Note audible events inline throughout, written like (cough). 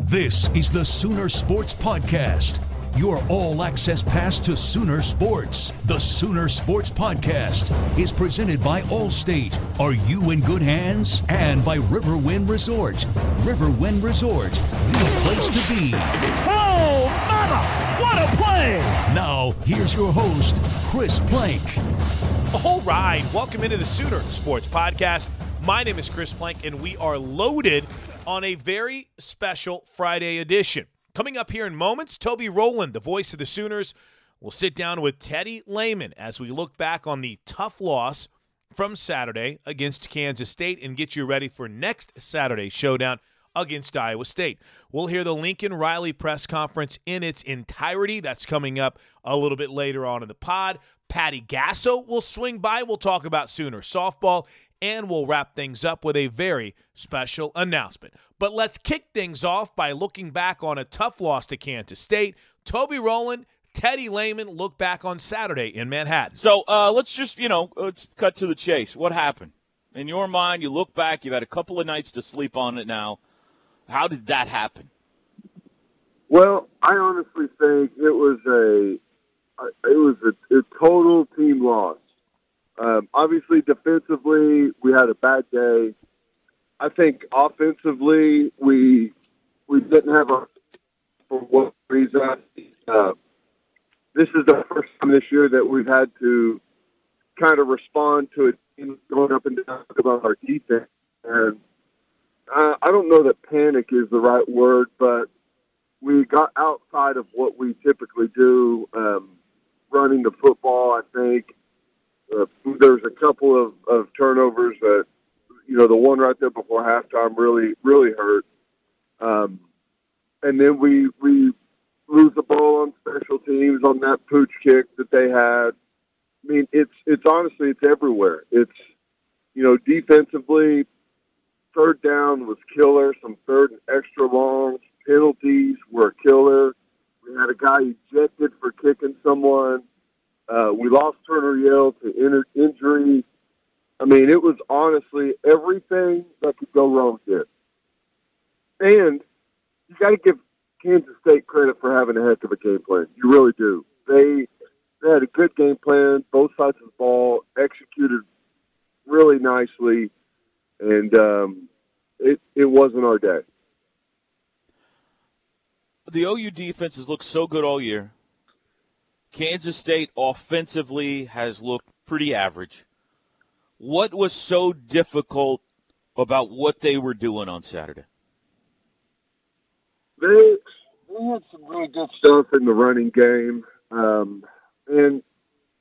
This is the Sooner Sports Podcast, your all access pass to Sooner Sports. The Sooner Sports Podcast is presented by Allstate. Are you in good hands? And by Riverwind Resort. Riverwind Resort, the place to be. Oh, mama! What a play! Now, here's your host, Chris Plank. All right, welcome into the Sooner Sports Podcast. My name is Chris Plank, and we are loaded on a very special Friday edition. Coming up here in moments, Toby Rowland, the voice of the Sooners, will sit down with Teddy Lehman as we look back on the tough loss from Saturday against Kansas State and get you ready for next Saturday's showdown against Iowa State. We'll hear the Lincoln Riley press conference in its entirety. That's coming up a little bit later on in the pod. Patty Gasso will swing by. We'll talk about Sooner softball and we'll wrap things up with a very special announcement. But let's kick things off by looking back on a tough loss to Kansas State. Toby Rowland, Teddy Lehman look back on Saturday in Manhattan. So uh, let's just, you know, let's cut to the chase. What happened? In your mind, you look back, you've had a couple of nights to sleep on it now. How did that happen? Well, I honestly think it was a it was a, a total team loss. Um, obviously, defensively, we had a bad day. I think offensively, we we didn't have a for what reason. Uh, this is the first time this year that we've had to kind of respond to a team going up and down about our defense. And uh, I don't know that panic is the right word, but we got outside of what we typically do, um, running the football. I think uh, there's a couple of, of turnovers that, you know, the one right there before halftime really, really hurt. Um, and then we, we lose the ball on special teams on that pooch kick that they had. I mean, it's, it's honestly, it's everywhere. It's, you know, defensively, third down was killer. Some third and extra longs, penalties were killer. We had a guy ejected for kicking someone. Uh, we lost Turner Yell to inter- injury. I mean, it was honestly everything that could go wrong here. And you got to give Kansas State credit for having a heck of a game plan. You really do. They they had a good game plan, both sides of the ball, executed really nicely, and um, it it wasn't our day. The OU defense has looked so good all year. Kansas State offensively has looked pretty average. What was so difficult about what they were doing on Saturday? They they had some really good stuff in the running game, um, and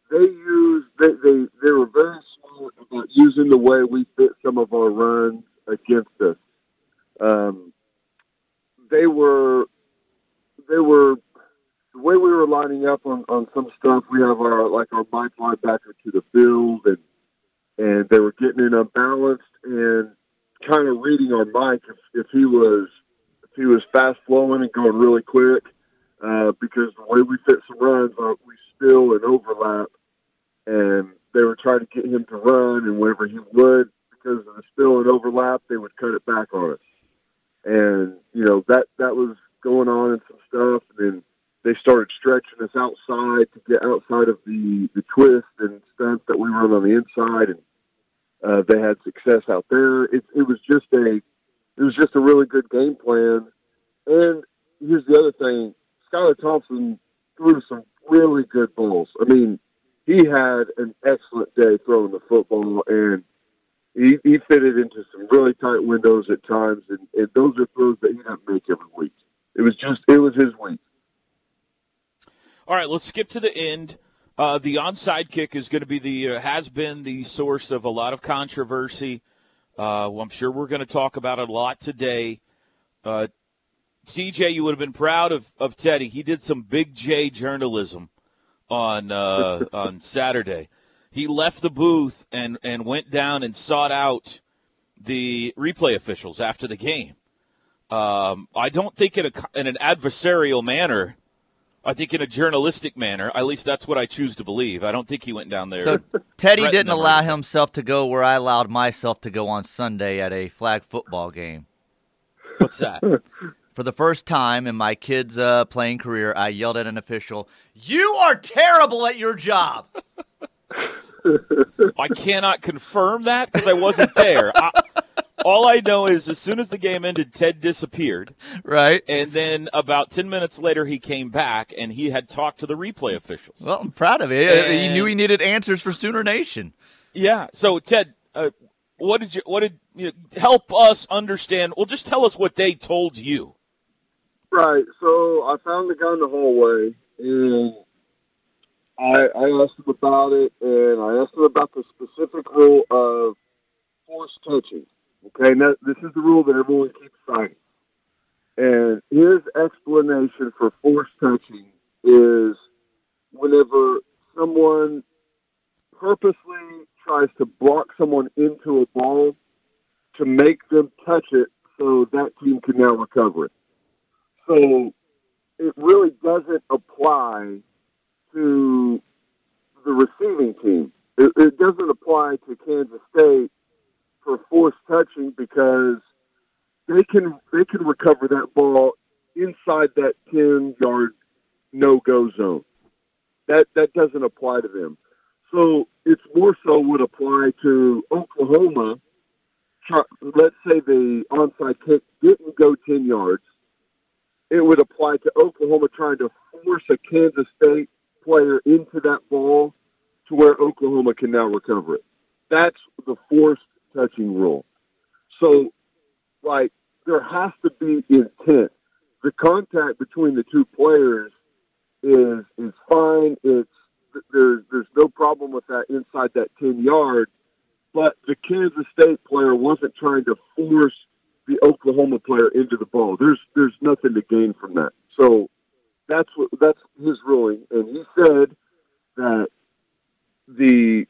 they used they, they they were very smart about using the way we fit some of our runs against us. Um, they were they were the way we were lining up on, on some stuff, we have our like our Mike linebacker to the field, and and they were getting it unbalanced and kind of reading our Mike if, if he was if he was fast flowing and going really quick. uh, because the way we fit some runs, uh, we spill and overlap, and they were trying to get him to run, and whenever he would, because of the spill and overlap, they would cut it back on us. And you know that that was going on and some stuff, and then they started stretching us outside to get outside of the the twist and stunt that we run on the inside, and uh, they had success out there. It, it was just a it was just a really good game plan. And here's the other thing: Skylar Thompson threw some really good balls. I mean, he had an excellent day throwing the football, and he, he fitted into some really tight windows at times, and, and those are throws that he doesn't make every week. It was just it was his week. All right, let's skip to the end. Uh, the onside kick is going to be the uh, has been the source of a lot of controversy. Uh, well, I'm sure we're going to talk about it a lot today. Uh, CJ, you would have been proud of, of Teddy. He did some big J journalism on uh, (laughs) on Saturday. He left the booth and, and went down and sought out the replay officials after the game. Um, I don't think in, a, in an adversarial manner I think in a journalistic manner. At least that's what I choose to believe. I don't think he went down there. So Teddy didn't allow himself to go where I allowed myself to go on Sunday at a flag football game. What's that? (laughs) For the first time in my kid's uh, playing career, I yelled at an official, "You are terrible at your job." (laughs) I cannot confirm that because I wasn't there. I, all I know is as soon as the game ended, Ted disappeared. Right. And then about 10 minutes later, he came back and he had talked to the replay officials. Well, I'm proud of it. And he knew he needed answers for Sooner Nation. Yeah. So, Ted, uh, what did you, what did you know, help us understand? Well, just tell us what they told you. Right. So I found the guy in the hallway and I, I asked him about it and I asked him about the specific rule of force touching. Okay, now this is the rule that everyone keeps citing. And his explanation for force touching is whenever someone purposely tries to block someone into a ball to make them touch it so that team can now recover it. So it really doesn't apply to the receiving team. It, it doesn't apply to Kansas State for forced touching because they can they can recover that ball inside that ten yard no go zone. That that doesn't apply to them. So it's more so would apply to Oklahoma. Let's say the onside kick didn't go ten yards. It would apply to Oklahoma trying to force a Kansas State player into that ball to where Oklahoma can now recover it. That's the forced touching rule. So, like, there has to be intent. The contact between the two players is is fine. It's there's there's no problem with that inside that ten yard. But the Kansas State player wasn't trying to force the Oklahoma player into the ball. There's there's nothing to gain from that. So that's what that's his ruling, and he said that the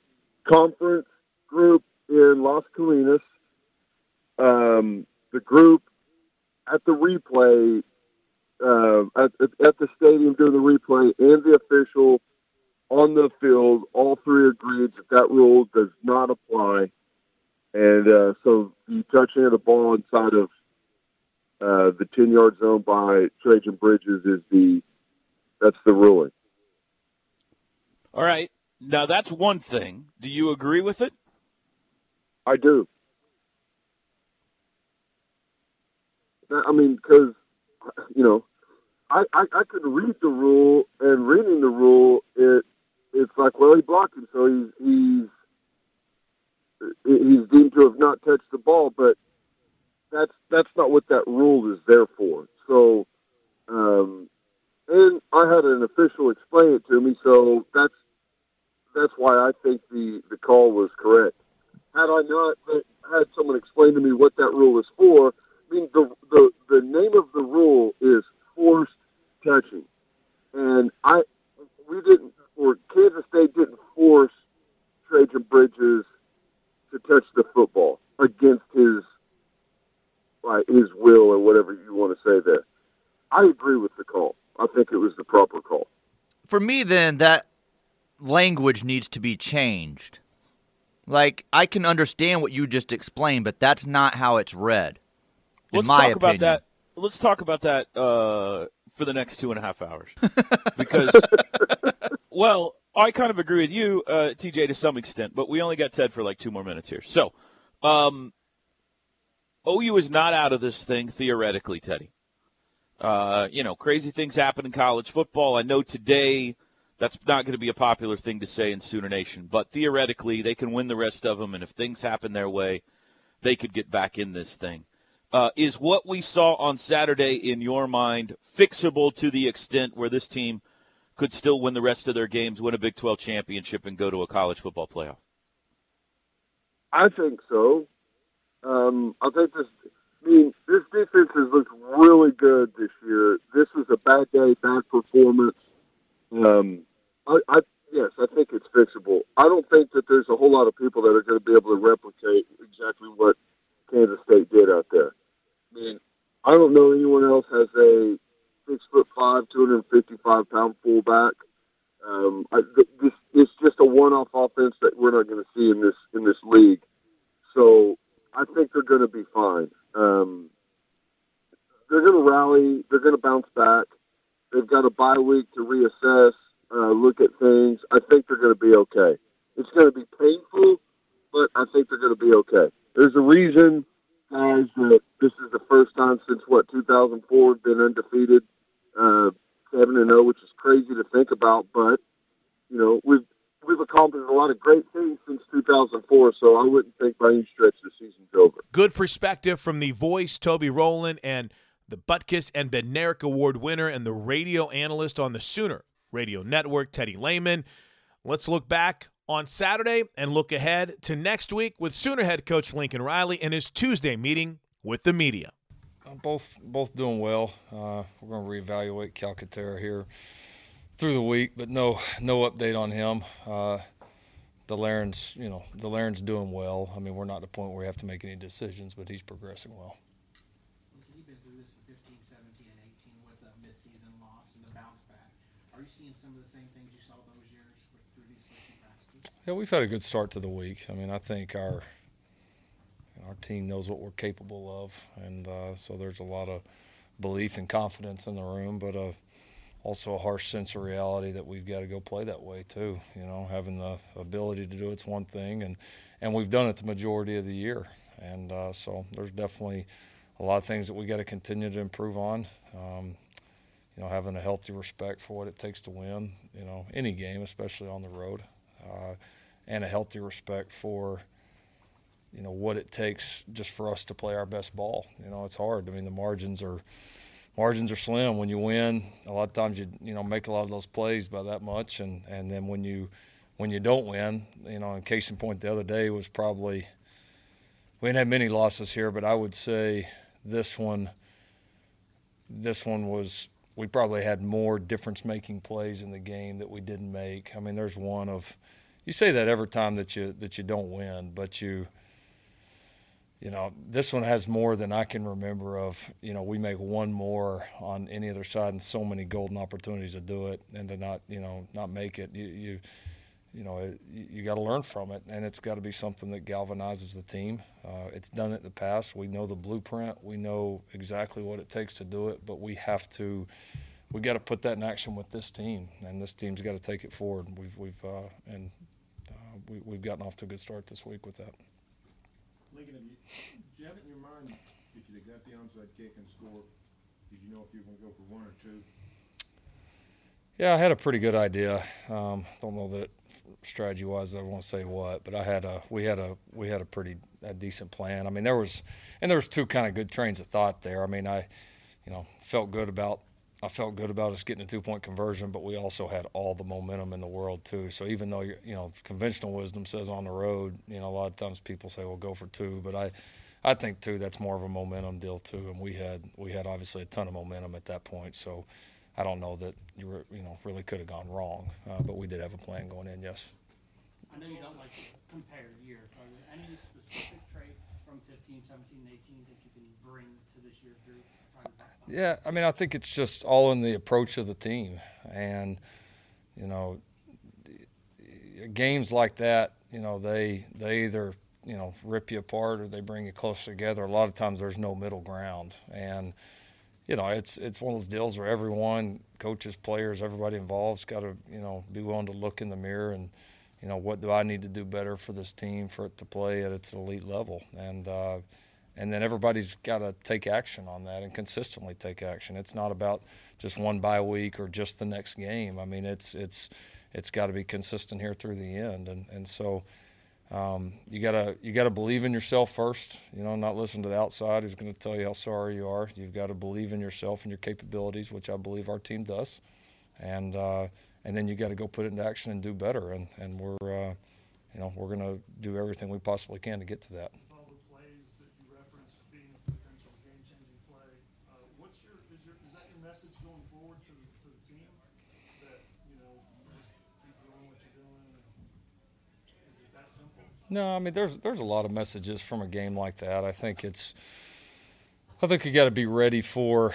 conference group in Las Colinas. Um, the group at the replay, uh, at, at the stadium during the replay, and the official on the field, all three agreed that that rule does not apply. And uh, so the touching of the ball inside of uh, the 10 yard zone by Trejan Bridges is the that's the ruling. All right. Now that's one thing. Do you agree with it? I do. I mean, because you know, I, I I could read the rule, and reading the rule, it it's like, well, he blocked him, so he's he's he's deemed to have not touched the ball, but that's that's not what that rule is there for. So, um, and I had an official explain it to me, so that's that's why I think the the call was correct had I not had someone explain to me what that rule is for, I mean, the, the, the name of the rule is forced touching. And I, we didn't, or Kansas State didn't force Trejan Bridges to touch the football against his, like, his will or whatever you want to say there. I agree with the call. I think it was the proper call. For me, then that language needs to be changed. Like I can understand what you just explained, but that's not how it's read. In Let's my talk opinion. about that. Let's talk about that uh, for the next two and a half hours. (laughs) because, well, I kind of agree with you, uh, TJ, to some extent, but we only got Ted for like two more minutes here. So, um, OU is not out of this thing theoretically, Teddy. Uh, you know, crazy things happen in college football. I know today that's not going to be a popular thing to say in Sooner Nation, but theoretically they can win the rest of them, and if things happen their way, they could get back in this thing. Uh, is what we saw on Saturday in your mind fixable to the extent where this team could still win the rest of their games, win a Big 12 championship, and go to a college football playoff? I think so. Um, I think this. I mean, this defense has looked really good this year. This was a bad day, bad performance. Um, I, I yes, I think it's fixable. I don't think that there's a whole lot of people that are going to be able to replicate exactly what Kansas State did out there. I mean, I don't know anyone else has a six foot five, two hundred and fifty five pound fullback. Um, I, th- this it's just a one off offense that we're not going to see in this in this league. So I think they're going to be fine. Um, they're going to rally. They're going to bounce back. They've got a bye week to reassess, uh, look at things. I think they're going to be okay. It's going to be painful, but I think they're going to be okay. There's a reason, guys, that this is the first time since what 2004 been undefeated, uh, seven and zero, which is crazy to think about. But you know we've we've accomplished a lot of great things since 2004, so I wouldn't think by any stretch the season's over. Good perspective from the voice, Toby Rowland, and the Butkus and Bednarik Award winner and the radio analyst on the Sooner Radio Network, Teddy Lehman. Let's look back on Saturday and look ahead to next week with Sooner head coach Lincoln Riley and his Tuesday meeting with the media. both both doing well. Uh, we're going to reevaluate Calcaterra here through the week, but no no update on him. Uh, Delarrin's you know Delarrin's doing well. I mean, we're not at the point where we have to make any decisions, but he's progressing well. You've been through this in 15, 17, and 18 with a midseason loss and the bounce back. Are you seeing some of the same things you saw those years through these first passes? Yeah, we've had a good start to the week. I mean, I think our our team knows what we're capable of, and uh, so there's a lot of belief and confidence in the room, but uh, also a harsh sense of reality that we've got to go play that way too. You know, having the ability to do it's one thing, and and we've done it the majority of the year, and uh, so there's definitely a lot of things that we got to continue to improve on. Um, you know, having a healthy respect for what it takes to win. You know, any game, especially on the road, uh, and a healthy respect for you know what it takes just for us to play our best ball. You know, it's hard. I mean, the margins are margins are slim. When you win, a lot of times you you know make a lot of those plays by that much, and and then when you when you don't win, you know, and case in point, the other day was probably we didn't have many losses here, but I would say this one this one was we probably had more difference making plays in the game that we didn't make. I mean, there's one of you say that every time that you that you don't win, but you you know, this one has more than I can remember of, you know, we make one more on any other side and so many golden opportunities to do it and to not, you know, not make it. You, you, you know, it, you, you got to learn from it and it's got to be something that galvanizes the team. Uh, it's done it in the past. We know the blueprint. We know exactly what it takes to do it, but we have to, we got to put that in action with this team and this team's got to take it forward. We've, we've, uh, and uh, we, we've gotten off to a good start this week with that. Lincoln, have you, did you have it in your mind if have got the onside kick and score? Did you know if you were going to go for one or two? Yeah, I had a pretty good idea. Um, don't know that strategy wise, I won't say what, but I had a we had a we had a pretty a decent plan. I mean, there was and there was two kind of good trains of thought there. I mean, I you know felt good about I felt good about us getting a two point conversion, but we also had all the momentum in the world too. So even though you know conventional wisdom says on the road, you know a lot of times people say, "Well, go for two. but I, I think too that's more of a momentum deal too. And we had we had obviously a ton of momentum at that point. So I don't know that you were you know really could have gone wrong, uh, but we did have a plan going in. Yes. I know you don't like to compare years. Are there any specific traits from from 15, 17, 18 that you can bring to this year's group? Yeah, I mean, I think it's just all in the approach of the team, and you know, games like that, you know, they they either you know rip you apart or they bring you closer together. A lot of times there's no middle ground, and you know, it's it's one of those deals where everyone, coaches, players, everybody involved's got to you know be willing to look in the mirror and you know what do I need to do better for this team for it to play at its elite level, and uh, and then everybody's got to take action on that and consistently take action. It's not about just one bye week or just the next game. I mean, it's it's it's got to be consistent here through the end, and and so. Um, you gotta you gotta believe in yourself first. You know, not listen to the outside who's going to tell you how sorry you are. You've got to believe in yourself and your capabilities, which I believe our team does, and uh, and then you got to go put it into action and do better. And and we're uh, you know we're going to do everything we possibly can to get to that. Uh, forward to, to the team that you know just keep doing what you're doing? And is it that simple? No, I mean there's there's a lot of messages from a game like that. I think it's I think you got to be ready for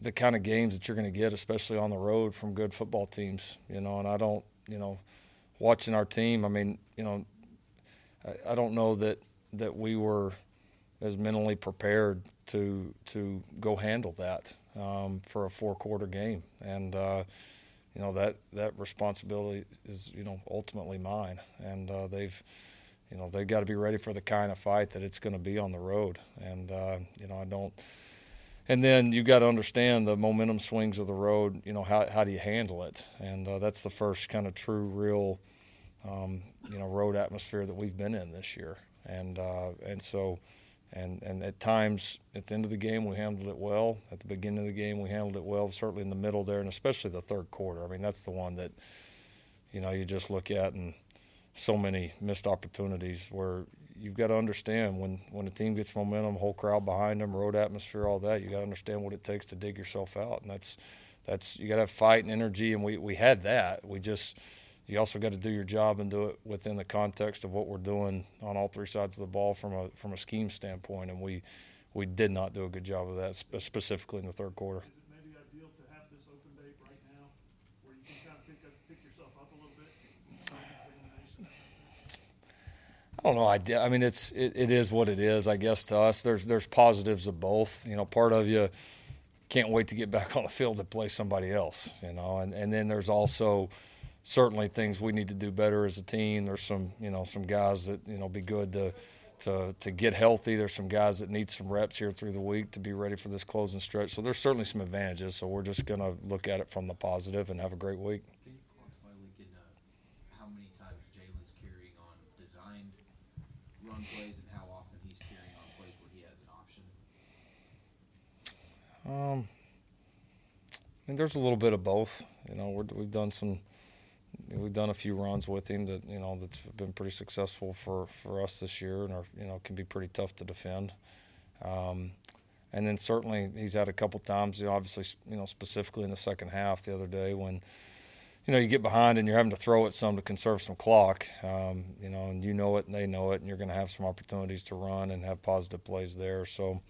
the kind of games that you're going to get, especially on the road from good football teams. You know, and I don't, you know, watching our team. I mean, you know, I, I don't know that that we were as mentally prepared to to go handle that um, for a four quarter game, and uh, you know that that responsibility is you know ultimately mine, and uh, they've you know they've got to be ready for the kind of fight that it's going to be on the road, and uh, you know I don't. And then you got to understand the momentum swings of the road. You know how how do you handle it, and uh, that's the first kind of true, real, um, you know, road atmosphere that we've been in this year, and uh, and so, and and at times at the end of the game we handled it well. At the beginning of the game we handled it well. Certainly in the middle there, and especially the third quarter. I mean that's the one that, you know, you just look at and so many missed opportunities where you've got to understand when when a team gets momentum, whole crowd behind them, road atmosphere, all that. You got to understand what it takes to dig yourself out, and that's that's you got to have fight and energy, and we we had that. We just you also got to do your job and do it within the context of what we're doing on all three sides of the ball from a from a scheme standpoint, and we we did not do a good job of that specifically in the third quarter. Is it maybe ideal to have this open date right now, where you can kind of pick up, pick yourself up a little bit? I don't know. I, I mean, it's it, it is what it is. I guess to us, there's there's positives of both. You know, part of you can't wait to get back (laughs) on the field to play somebody else. You know, and and then there's also certainly things we need to do better as a team. There's some you know some guys that you know be good to to to get healthy. There's some guys that need some reps here through the week to be ready for this closing stretch. So there's certainly some advantages. So we're just gonna look at it from the positive and have a great week. Can you quantify, Lincoln, uh, how many times Jalen's carrying on designed run plays and how often he's carrying on plays where he has an option? Um, I mean, there's a little bit of both. You know, we're, we've done some, we've done a few runs with him that you know that's been pretty successful for for us this year, and are you know can be pretty tough to defend. Um, and then certainly he's had a couple times, you know, obviously, you know, specifically in the second half the other day when, you know, you get behind and you're having to throw it some to conserve some clock, um, you know, and you know it and they know it, and you're going to have some opportunities to run and have positive plays there. So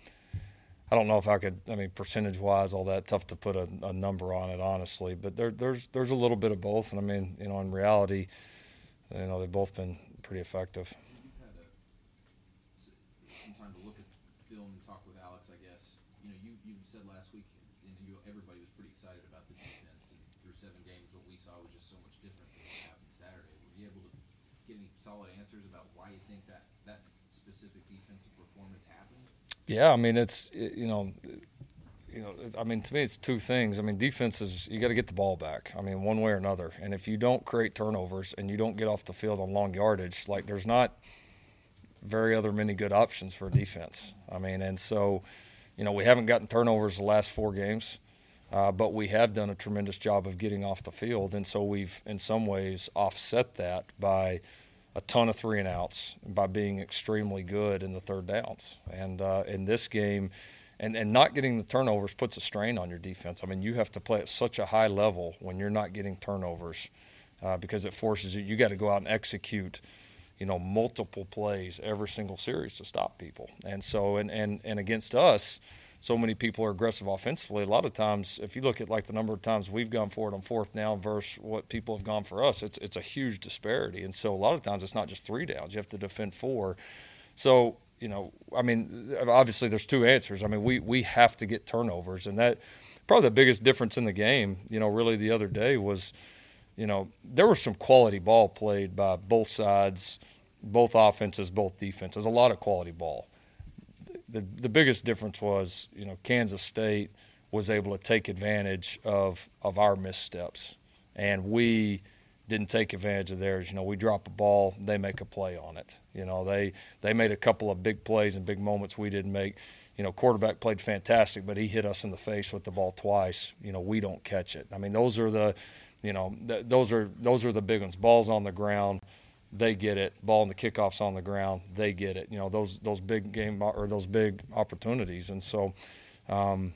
I don't know if I could, I mean, percentage wise, all that tough to put a, a number on it, honestly, but there, there's there's a little bit of both, and I mean, you know, in reality, you know, they've both been pretty effective. You've had a, some time to look at film and talk with Alex, I guess. You know, you, you said last week, and you, everybody was pretty excited about the defense, and through seven games, what we saw was just so much different than what happened Saturday. Were you able to get any solid answers about why you think that that specific defensive performance happened? Yeah, I mean it's you know, you know, I mean to me it's two things. I mean defense is you got to get the ball back. I mean one way or another. And if you don't create turnovers and you don't get off the field on long yardage, like there's not very other many good options for defense. I mean, and so you know we haven't gotten turnovers the last four games. Uh, but we have done a tremendous job of getting off the field, and so we've, in some ways, offset that by a ton of three and outs by being extremely good in the third downs. And uh, in this game, and, and not getting the turnovers puts a strain on your defense. I mean, you have to play at such a high level when you're not getting turnovers uh, because it forces you, you got to go out and execute, you know, multiple plays every single series to stop people. And so, and, and, and against us, so many people are aggressive offensively. A lot of times, if you look at like the number of times we've gone for it on fourth down versus what people have gone for us, it's it's a huge disparity. And so a lot of times it's not just three downs; you have to defend four. So you know, I mean, obviously there's two answers. I mean, we we have to get turnovers, and that probably the biggest difference in the game. You know, really the other day was, you know, there was some quality ball played by both sides, both offenses, both defenses. A lot of quality ball the the biggest difference was you know Kansas State was able to take advantage of of our missteps, and we didn't take advantage of theirs. You know, we drop a ball, they make a play on it. You know, they they made a couple of big plays and big moments we didn't make. You know, quarterback played fantastic, but he hit us in the face with the ball twice. You know, we don't catch it. I mean, those are the, you know, th- those are those are the big ones. Balls on the ground they get it. Ball and the kickoffs on the ground, they get it. You know those those big game or those big opportunities, and so um,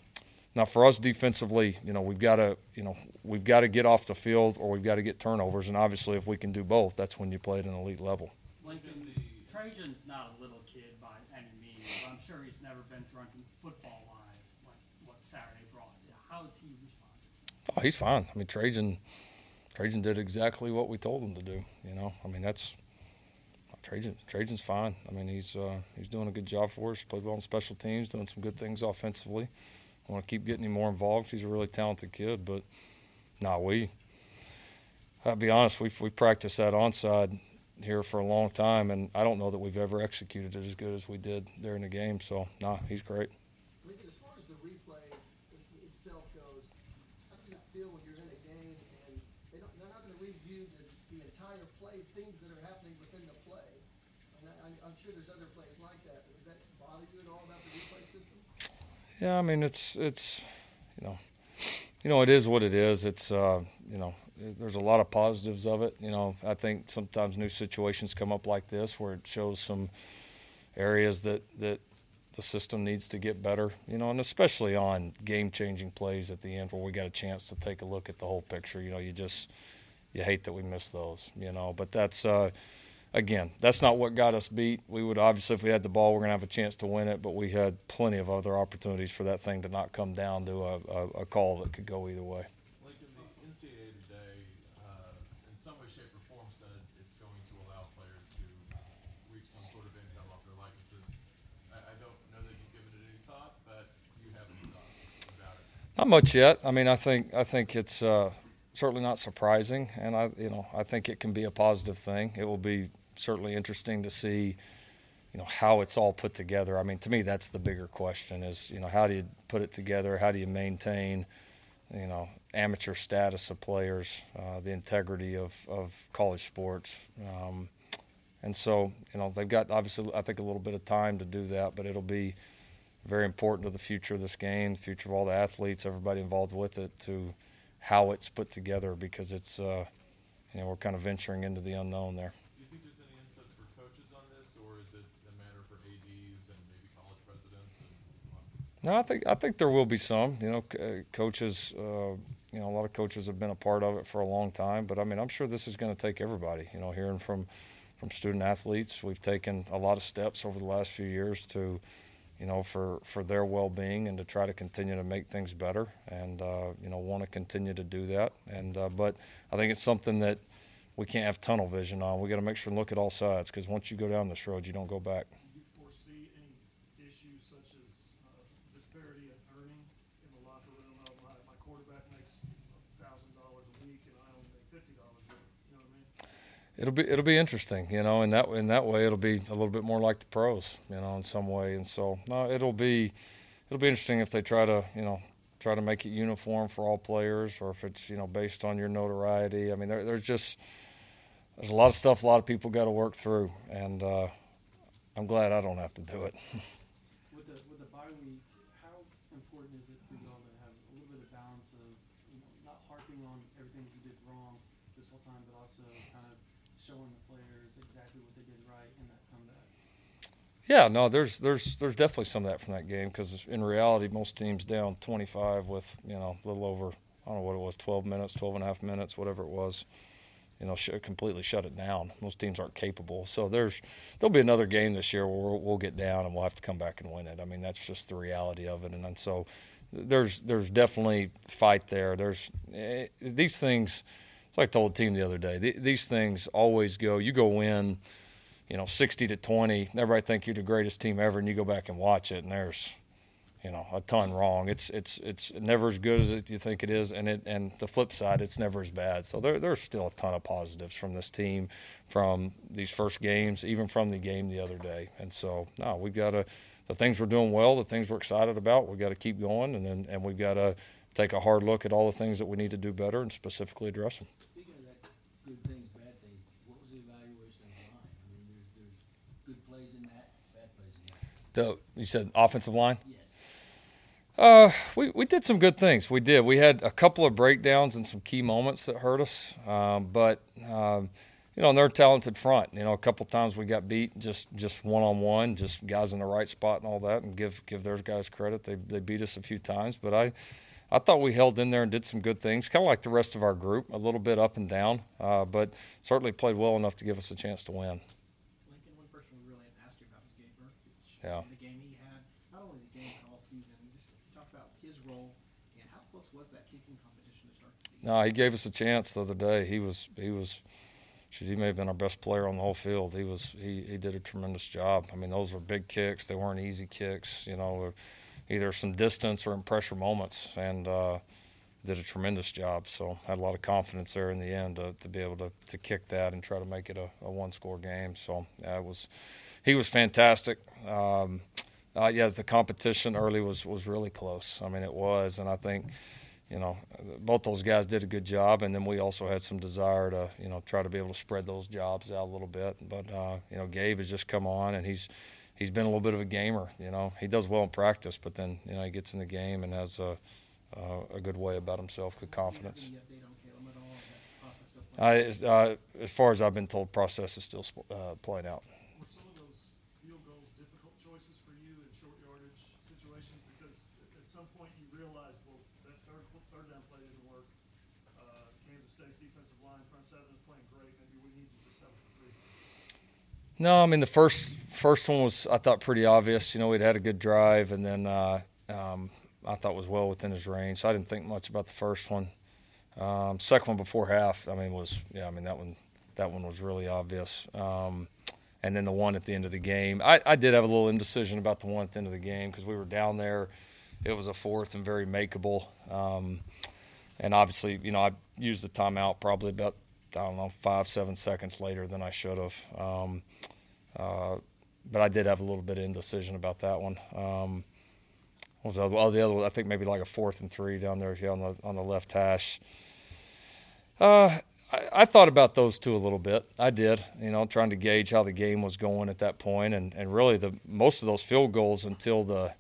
now for us defensively, you know we've got to you know we've got to get off the field or we've got to get turnovers, and obviously if we can do both, that's when you play at an elite level. Lincoln, Trejan's not a little kid by any means, I'm sure he's never been anything football wise like what Saturday brought. How has he responded? Oh, he's fine. I mean Trejan Trejan did exactly what we told him to do. You know, I mean that's Trejan. Trejan's fine. I mean he's uh, he's doing a good job for us. Played well on special teams, doing some good things offensively. I want to keep getting him more involved. He's a really talented kid, but nah, we. I'll be honest, we've we practiced that onside here for a long time, and I don't know that we've ever executed it as good as we did during the game. So, nah, he's great. Lincoln, as far as the replay itself goes, how does it feel when you're in a game and they don't, they're not going to review the, the entire play, things that are happening within the play? And I, I'm sure there's other plays like that, but does that bother you at all about the replay system? Yeah, I mean it's it's you know you know it is what it is. It's uh, you know there's a lot of positives of it. You know I think sometimes new situations come up like this where it shows some areas that that the system needs to get better. You know, and especially on game changing plays at the end where we got a chance to take a look at the whole picture. You know, you just you hate that we miss those. You know, but that's. Uh, again, that's not what got us beat. We would obviously, if we had the ball, we're going to have a chance to win it, but we had plenty of other opportunities for that thing to not come down to a, a, a call that could go either way. Lincoln, the NCAA today, uh, in some way, shape, or form, said it's going to allow players to reap some sort of income off their likenesses. I, I don't know that you've given it any thought, but do you have any thoughts about it? Not much yet. I mean, I think I think it's. Uh, certainly not surprising, and I, you know, I think it can be a positive thing. It will be certainly interesting to see, you know, how it's all put together. I mean, to me, that's the bigger question: is you know, how do you put it together? How do you maintain, you know, amateur status of players, uh, the integrity of of college sports? Um, and so, you know, they've got obviously, I think, a little bit of time to do that, but it'll be very important to the future of this game, the future of all the athletes, everybody involved with it, to how it's put together because it's, uh, you know, we're kind of venturing into the unknown there. Do you think there's any input for coaches on this, or is it a matter for ads and maybe college presidents? And, no, I think I think there will be some. You know, uh, coaches. Uh, you know, a lot of coaches have been a part of it for a long time. But I mean, I'm sure this is going to take everybody. You know, hearing from from student athletes, we've taken a lot of steps over the last few years to you know, for, for their well-being and to try to continue to make things better, and uh, you know, want to continue to do that. And uh, but I think it's something that we can't have tunnel vision on. We got to make sure and look at all sides because once you go down this road, you don't go back. Do you foresee any issues such as uh, disparity in earning in the locker room? Oh, my, my quarterback makes thousand dollars a week, and I only make fifty dollars a week. You know what I mean? It'll be it'll be interesting, you know. In that in that way, it'll be a little bit more like the pros, you know, in some way. And so, no, it'll be it'll be interesting if they try to, you know, try to make it uniform for all players, or if it's you know based on your notoriety. I mean, there, there's just there's a lot of stuff a lot of people got to work through, and uh, I'm glad I don't have to do it. (laughs) with the with the bye week, how important is it for y'all to have a little bit of balance of you know not harping on everything you did wrong this whole time, but also kind of showing the players exactly what they did right in that comeback? Yeah, no, there's there's there's definitely some of that from that game because in reality, most teams down 25 with you know a little over I don't know what it was 12 minutes, 12 and a half minutes, whatever it was. you know, sh- completely shut it down. Most teams aren't capable. So there's there'll be another game this year where we'll, we'll get down and we'll have to come back and win it. I mean, that's just the reality of it. And, and so there's there's definitely fight there. There's eh, these things. It's like I told the team the other day. Th- these things always go. You go win, you know, 60 to 20. Everybody think you're the greatest team ever, and you go back and watch it, and there's you know a ton wrong. It's it's it's never as good as you think it is, and it and the flip side, it's never as bad. So there there's still a ton of positives from this team, from these first games, even from the game the other day. And so no, we've got to the things we're doing well, the things we're excited about, we've got to keep going, and then and we've got to take a hard look at all the things that we need to do better and specifically address them. Speaking of that, good things, bad things. What was the evaluation of the line? I mean, there's there's good plays in that, bad plays in that. The you said offensive line. Uh, we, we did some good things. We did. We had a couple of breakdowns and some key moments that hurt us. Um, but um, you know, they're a talented front. You know, a couple times we got beat just just one on one, just guys in the right spot and all that. And give give those guys credit. They they beat us a few times, but I. I thought we held in there and did some good things, kind of like the rest of our group, a little bit up and down, uh, but certainly played well enough to give us a chance to win. Lincoln, one person we really hadn't asked you about was Gabe Yeah. The game he had, not only the game but all season. You just talk about his role and how close was that kicking competition to start the season? No, he gave us a chance the other day. He was he was shoot, he may have been our best player on the whole field. He was he, he did a tremendous job. I mean, those were big kicks. They weren't easy kicks. You know, either some distance or in pressure moments, and uh, did a tremendous job. So had a lot of confidence there in the end to, to be able to, to kick that and try to make it a, a one score game. So yeah, it was he was fantastic. Um, uh, yeah, the competition early was was really close. I mean, it was, and I think you know, both those guys did a good job, and then we also had some desire to, you know, try to be able to spread those jobs out a little bit. But uh, you know, Gabe has just come on, and he's he's been a little bit of a gamer. You know, he does well in practice, but then you know he gets in the game and has a a, a good way about himself, good confidence. I, uh, as far as I've been told, process is still uh, playing out. Were some of those field goals difficult choices for you in short yardage situations? Because at some point you realize, well, that third third down play didn't work. Uh, Kansas State's defensive line, front seven is playing great. Maybe we need to just settle for three. No, I mean the first first one was I thought pretty obvious. You know, we'd had a good drive, and then uh, um, I thought was well within his range. So I didn't think much about the first one. Um, second one before half, I mean, was yeah, I mean that one that one was really obvious. Um, and then the one at the end of the game, I, I did have a little indecision about the one at the end of the game because we were down there. It was a fourth and very makeable. Um, and obviously, you know, I used the timeout probably about I don't know five seven seconds later than I should have. Um, uh, but I did have a little bit of indecision about that one. Um, what was the other, oh, the other one? I think maybe like a fourth and three down there yeah, on the on the left hash. Uh, I, I, thought about those two a little bit. I did, you know, trying to gauge how the game was going at that point, and, and really the most of those field goals until the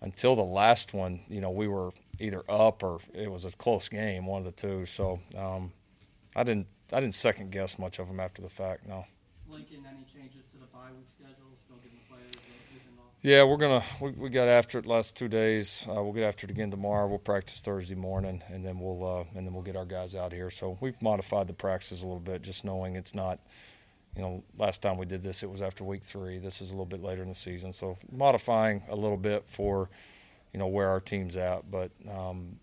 until the last one, you know, we were either up or it was a close game, one of the two. So um, I didn't I didn't second guess much of them after the fact. No. Lincoln, any changes to the bye week schedule? Still giving players off? Yeah, we're gonna we, we got after it last two days. Uh, we'll get after it again tomorrow. We'll practice Thursday morning, and then we'll uh, and then we'll get our guys out here. So we've modified the practices a little bit, just knowing it's not. You know, last time we did this, it was after week three. This is a little bit later in the season, so modifying a little bit for, you know, where our team's at. But um,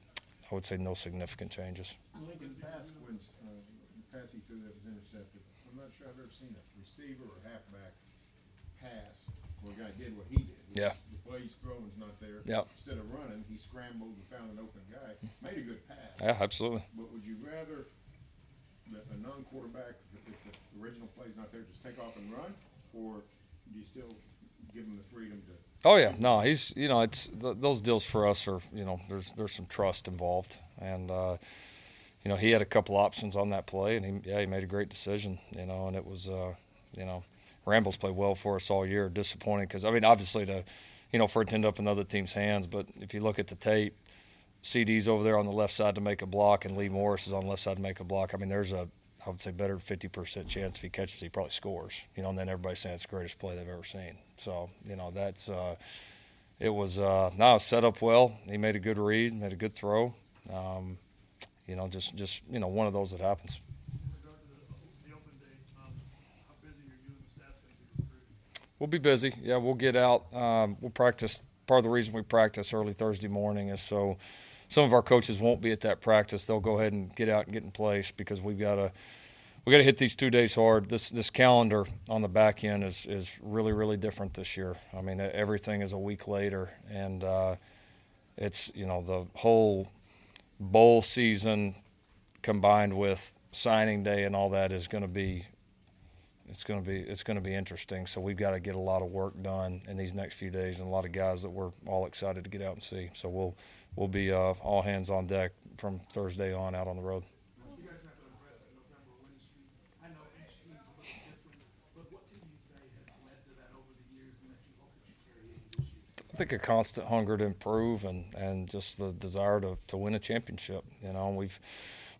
I would say no significant changes. Lincoln pass when pass he threw that was intercepted. I'm not sure I've ever seen a receiver or halfback pass where a guy did what he did. Yeah. The play he's throwing's not there. Yep. Instead of running, he scrambled and found an open guy. Made a good pass. Yeah, absolutely. But would you rather let a non-quarterback, if the original play's not there, just take off and run, or do you still give him the freedom to? Oh yeah, no, he's you know it's th- those deals for us are you know there's there's some trust involved, and uh, you know he had a couple options on that play, and he yeah he made a great decision, you know, and it was uh, you know Ramble's played well for us all year. Disappointing because I mean obviously to you know for it to end up in other teams' hands, but if you look at the tape. CeeDee's over there on the left side to make a block, and Lee Morris is on the left side to make a block. I mean, there's a I would say better fifty percent chance if he catches, he probably scores. You know, and then everybody's saying it's the greatest play they've ever seen. So you know that's uh, it was uh, now set up well. He made a good read, made a good throw. Um, you know, just just you know, one of those that happens. We'll be busy. Yeah, we'll get out. Um, we'll practice. Part of the reason we practice early Thursday morning is so some of our coaches won't be at that practice. They'll go ahead and get out and get in place because we've got to we got to hit these two days hard. This this calendar on the back end is is really really different this year. I mean, everything is a week later, and uh, it's you know the whole bowl season combined with signing day and all that is going to be it's going to be it's going to be interesting. So we've got to get a lot of work done in these next few days, and a lot of guys that we're all excited to get out and see. So we'll we'll be uh, all hands on deck from Thursday on out on the road. You guys have to impress that November win streak. I know each team's a little different, but what can you say has led to that over the years and that you hope that you carry into this year? I think a constant hunger to improve and, and just the desire to, to win a championship. You know, we've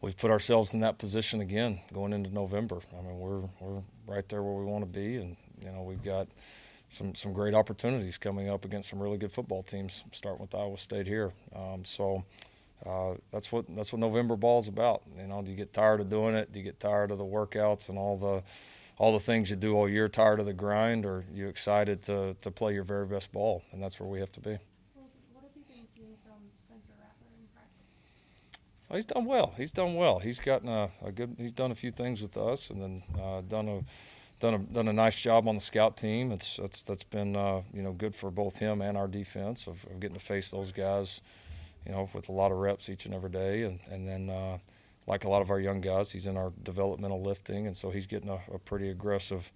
we've put ourselves in that position again going into November. I mean, we're we're right there where we want to be, and you know, we've got some some great opportunities coming up against some really good football teams, starting with Iowa State here. Um, so. Uh, that's what that's what November ball is about. You know, do you get tired of doing it? Do you get tired of the workouts and all the all the things you do all year? Tired of the grind, or you excited to to play your very best ball? And that's where we have to be. What have you been seeing from Spencer Rattler in practice? Oh, he's done well. He's done well. He's gotten a, a good. He's done a few things with us, and then uh, done a done a done a nice job on the scout team. It's that's that's been uh, you know good for both him and our defense of, of getting to face those guys, you know, with a lot of reps each and every day, and and then. Uh, like a lot of our young guys, he's in our developmental lifting, and so he's getting a, a pretty aggressive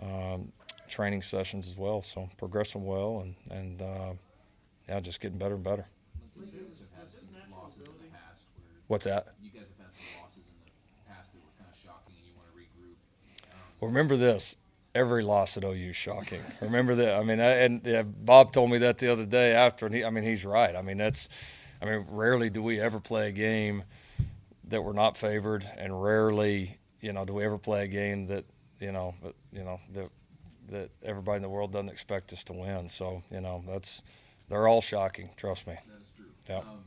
um, training sessions as well. So progressing well, and and uh, yeah, just getting better and better. You guys have had some losses in the past where What's that? you guys have had some losses in the past that were kind of shocking, and you want to regroup. Well, remember this. Every loss at OU is shocking. (laughs) remember that. I mean, I, and yeah, Bob told me that the other day after, and he, I mean, he's right. I mean, that's, I mean, rarely do we ever play a game that we're not favored, and rarely, you know, do we ever play a game that, you know, you know, that that everybody in the world doesn't expect us to win. So, you know, that's, they're all shocking. Trust me. That is true. Yeah. Um,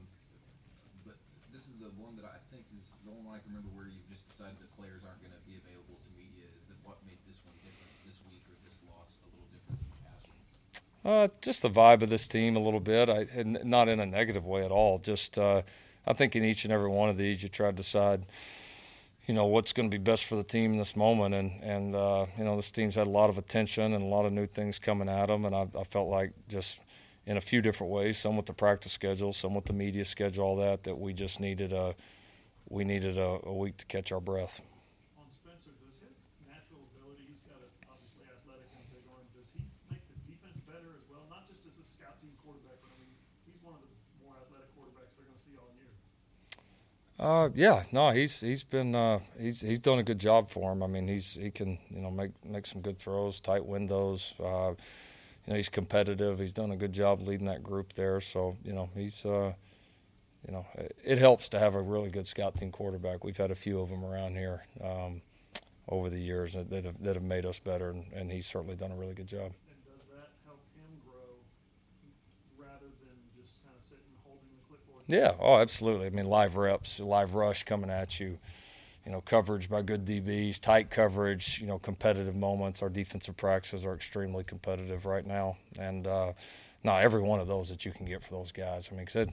but this is the one that I think is the one I can remember where you've just decided that players aren't going to be available to media. Is that what made this one different this week or this loss a little different than the past ones? Uh, just the vibe of this team a little bit. I and not in a negative way at all. Just uh, I think in each and every one of these, you try to decide, you know, what's going to be best for the team in this moment. And and uh, you know, this team's had a lot of attention and a lot of new things coming at them. And I, I felt like just in a few different ways, some with the practice schedule, some with the media schedule, all that, that we just needed a we needed a, a week to catch our breath. On Spencer, does his natural ability, he's got a obviously athletic and big arm, does he make the defense better as well? Not just as a scout team quarterback, but I mean, he's one of the more athletic quarterbacks they're going to see all year. Uh, yeah, no, he's he's been uh, he's he's done a good job for him. I mean, he's he can you know make make some good throws, tight windows. Uh, you know, he's competitive. He's done a good job leading that group there. So you know, he's uh, you know, it, it helps to have a really good scout team quarterback. We've had a few of them around here um, over the years that that have, that have made us better, and, and he's certainly done a really good job. And does that help him grow rather than just kind of sitting holding the clipboard? Yeah. Oh, absolutely. I mean, live reps, live rush coming at you. You know, coverage by good DBs, tight coverage. You know, competitive moments. Our defensive practices are extremely competitive right now, and uh, now every one of those that you can get for those guys. I mean, 'cause it,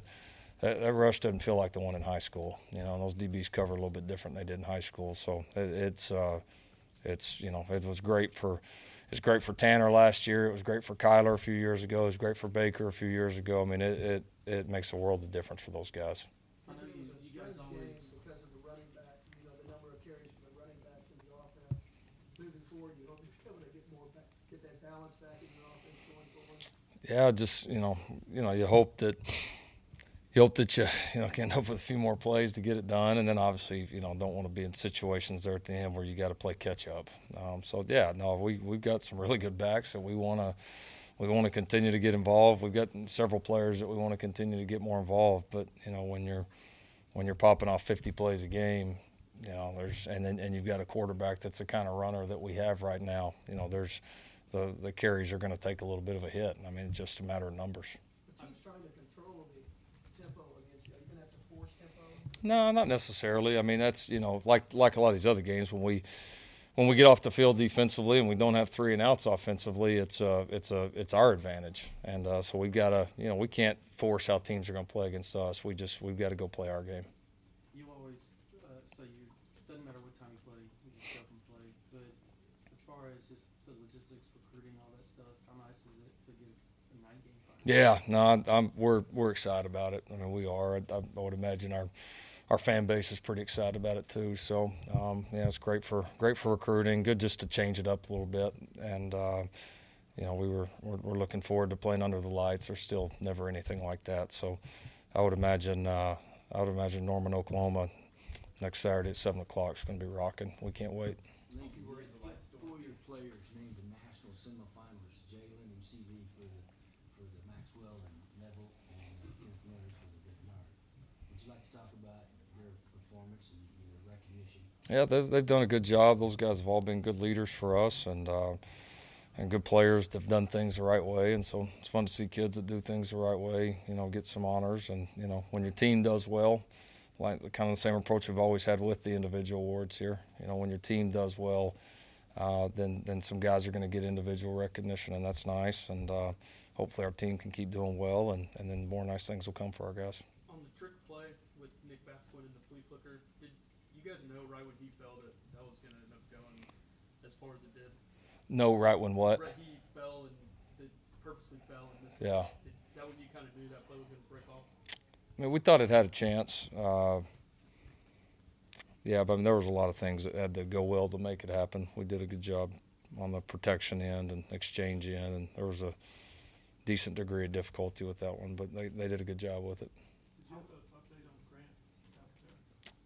that, that rush doesn't feel like the one in high school. You know, and those DBs cover a little bit different than they did in high school. So it, it's uh, it's you know it was great for it's great for Tanner last year. It was great for Kyler a few years ago. It was great for Baker a few years ago. I mean, it it, it makes a world of difference for those guys. I know you, you guys always because of the running back, you know, the number of carries for the running backs in the offense. Moving forward, you hope you're able to get more, back, get that balance back in your offense going forward. Yeah, just you know, you know, you hope that you hope that you (laughs) you know can end up with a few more plays to get it done, and then obviously you know don't want to be in situations there at the end where you got to play catch up. Um, so yeah, no, we we've got some really good backs that we want to we want to continue to get involved. We've got several players that we want to continue to get more involved, but you know when you're when you're popping off 50 plays a game, you know there's and then and you've got a quarterback that's the kind of runner that we have right now. You know there's the the carries are going to take a little bit of a hit. I mean, it's just a matter of numbers. The team's trying to control the tempo against you. Are you going to have to force tempo? No, not necessarily. I mean, that's you know, like like a lot of these other games when we when we get off the field defensively and we don't have three and outs offensively, it's a it's a it's our advantage, and uh, so we've got to you know we can't force how teams are going to play against us. We just we've got to go play our game. You always uh, say you doesn't matter what time you play, you just show up and play. But as far as just the logistics, recruiting, all that stuff, how nice is it to get a nine game final? Yeah, no, I'm, I'm, we're we're excited about it. I mean, we are. I, I would imagine our our fan base is pretty excited about it too. So um, yeah, it's great for great for recruiting. Good just to change it up a little bit. And uh, you know, we were we're, we're, looking forward to playing under the lights. There's still never anything like that. So I would imagine uh, I would imagine Norman, Oklahoma, next Saturday at seven o'clock is going to be rocking. We can't wait. Yeah, they've, they've done a good job. Those guys have all been good leaders for us and uh, and good players that have done things the right way. And so it's fun to see kids that do things the right way, you know, get some honors. And, you know, when your team does well, like kind of the same approach we've always had with the individual awards here. You know, when your team does well, uh, then then some guys are going to get individual recognition, and that's nice. And uh, hopefully our team can keep doing well, and, and then more nice things will come for our guys. On the trick play with Nick Basquine and the flea flicker, did you guys know right when he fell that that was going to end up going as far as it did? No, right when what? Right, he fell and purposely fell and missed. Yeah. Did, is that when you kind of knew that play was going to break off? I mean, we thought it had a chance. Uh, yeah, but I mean, there was a lot of things that had to go well to make it happen. We did a good job on the protection end and exchange end, and there was a decent degree of difficulty with that one, but they, they did a good job with it.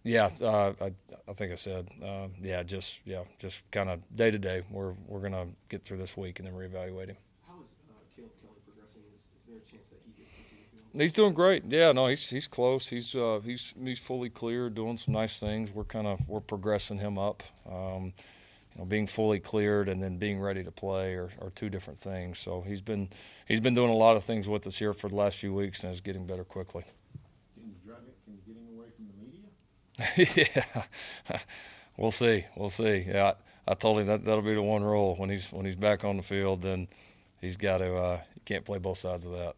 Yeah, uh, I, I think I said, uh, yeah, just yeah, just kind of day to day. We're we're gonna get through this week and then reevaluate him. How is uh, Caleb Kelly progressing? Is, is there a chance that he gets to see the field? He's doing great. Yeah, no, he's he's close. He's uh, he's he's fully clear, doing some nice things. We're kind of we're progressing him up. Um, you know, being fully cleared and then being ready to play are, are two different things. So he's been he's been doing a lot of things with us here for the last few weeks and is getting better quickly. Can you drag it? Can you get him away from the media? (laughs) yeah, (laughs) we'll see. We'll see. Yeah, I, I, told him that that'll be the one rule when he's when he's back on the field. Then he's got to. Uh, can't play both sides of that.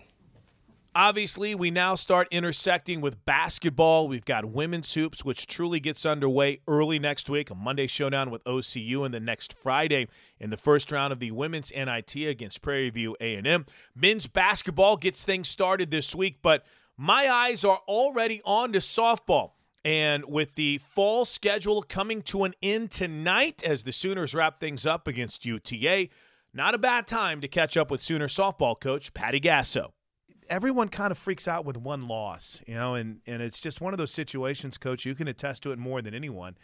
Obviously, we now start intersecting with basketball. We've got women's hoops, which truly gets underway early next week. A Monday showdown with OCU, and the next Friday in the first round of the women's NIT against Prairie View A&M. Men's basketball gets things started this week, but my eyes are already on to softball. And with the fall schedule coming to an end tonight as the Sooners wrap things up against UTA, not a bad time to catch up with Sooner softball coach Patty Gasso everyone kind of freaks out with one loss, you know, and and it's just one of those situations, coach. You can attest to it more than anyone.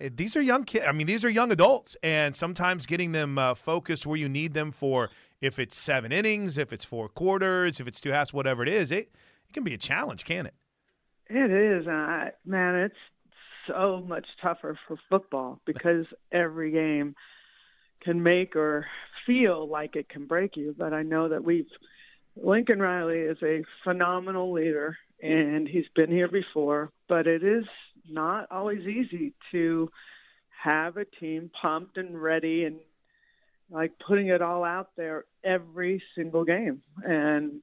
Eh, These are young kids. I mean, these are young adults, and sometimes getting them uh, focused where you need them for if it's seven innings, if it's four quarters, if it's two halves, whatever it is, it it can be a challenge, can it? It is, man. It's so much tougher for football because every game can make or feel like it can break you. But I know that we've Lincoln Riley is a phenomenal leader, and he's been here before, but it is not always easy to have a team pumped and ready and like putting it all out there every single game. And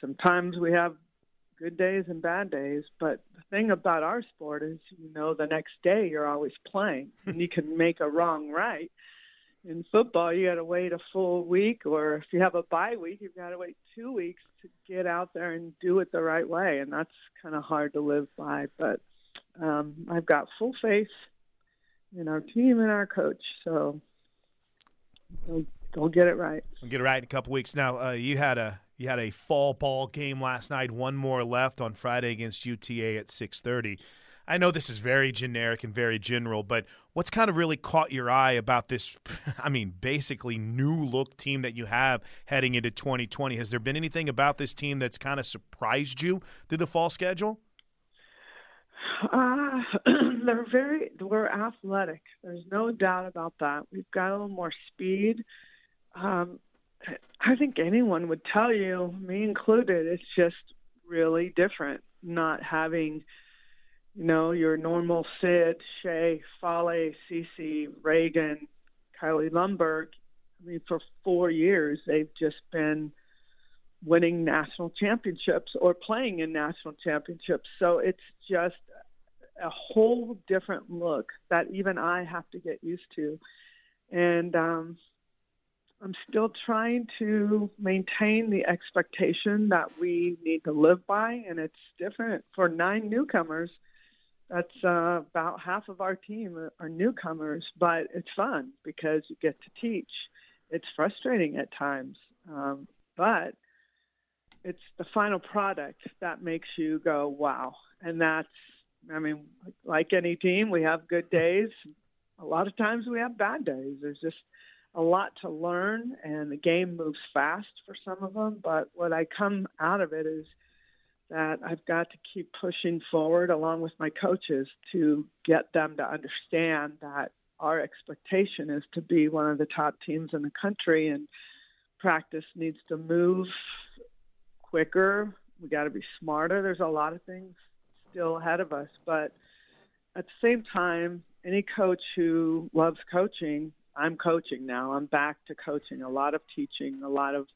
sometimes we have good days and bad days, but the thing about our sport is, you know, the next day you're always playing (laughs) and you can make a wrong right in football, you got to wait a full week, or if you have a bye week, you've got to wait two weeks to get out there and do it the right way, and that's kind of hard to live by. But um, I've got full faith in our team and our coach, so they'll, they'll get it right. We'll get it right in a couple weeks. Now, uh, you had a you had a fall ball game last night. One more left on Friday against UTA at six thirty. I know this is very generic and very general, but what's kind of really caught your eye about this? (laughs) I mean, basically new look team that you have heading into 2020. Has there been anything about this team that's kind of surprised you through the fall schedule? Uh, (clears throat) they're very we're athletic. There's no doubt about that. We've got a little more speed. Um, I think anyone would tell you, me included, it's just really different not having you know, your normal Sid, Shay, Fale, Cece, Reagan, Kylie Lomberg. I mean, for four years, they've just been winning national championships or playing in national championships. So it's just a whole different look that even I have to get used to. And um, I'm still trying to maintain the expectation that we need to live by, and it's different for nine newcomers. That's uh, about half of our team are newcomers, but it's fun because you get to teach. It's frustrating at times, um, but it's the final product that makes you go, wow. And that's, I mean, like any team, we have good days. A lot of times we have bad days. There's just a lot to learn, and the game moves fast for some of them. But what I come out of it is that I've got to keep pushing forward along with my coaches to get them to understand that our expectation is to be one of the top teams in the country and practice needs to move quicker. We got to be smarter. There's a lot of things still ahead of us, but at the same time, any coach who loves coaching, I'm coaching now. I'm back to coaching. A lot of teaching, a lot of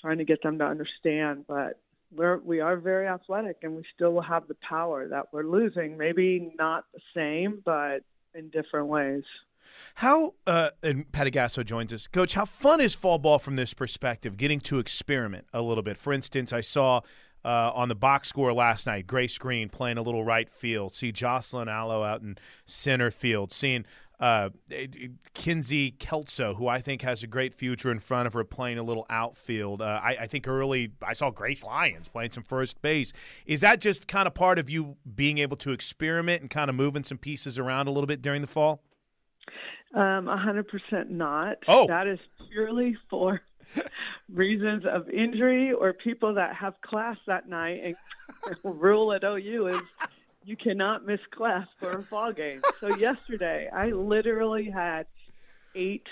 trying to get them to understand, but we're we are very athletic and we still will have the power that we're losing. Maybe not the same, but in different ways. How uh, and Patty Gasso joins us, Coach. How fun is fall ball from this perspective? Getting to experiment a little bit. For instance, I saw uh, on the box score last night, Grace Green playing a little right field. See Jocelyn Alo out in center field. Seeing uh, Kinsey Kelso, who I think has a great future in front of her, playing a little outfield. Uh, I, I, think early I saw Grace Lyons playing some first base. Is that just kind of part of you being able to experiment and kind of moving some pieces around a little bit during the fall? Um, 100% not. Oh. That is purely for (laughs) reasons of injury or people that have class that night. And (laughs) rule at OU is you cannot miss class for a fall game. So (laughs) yesterday, I literally had eight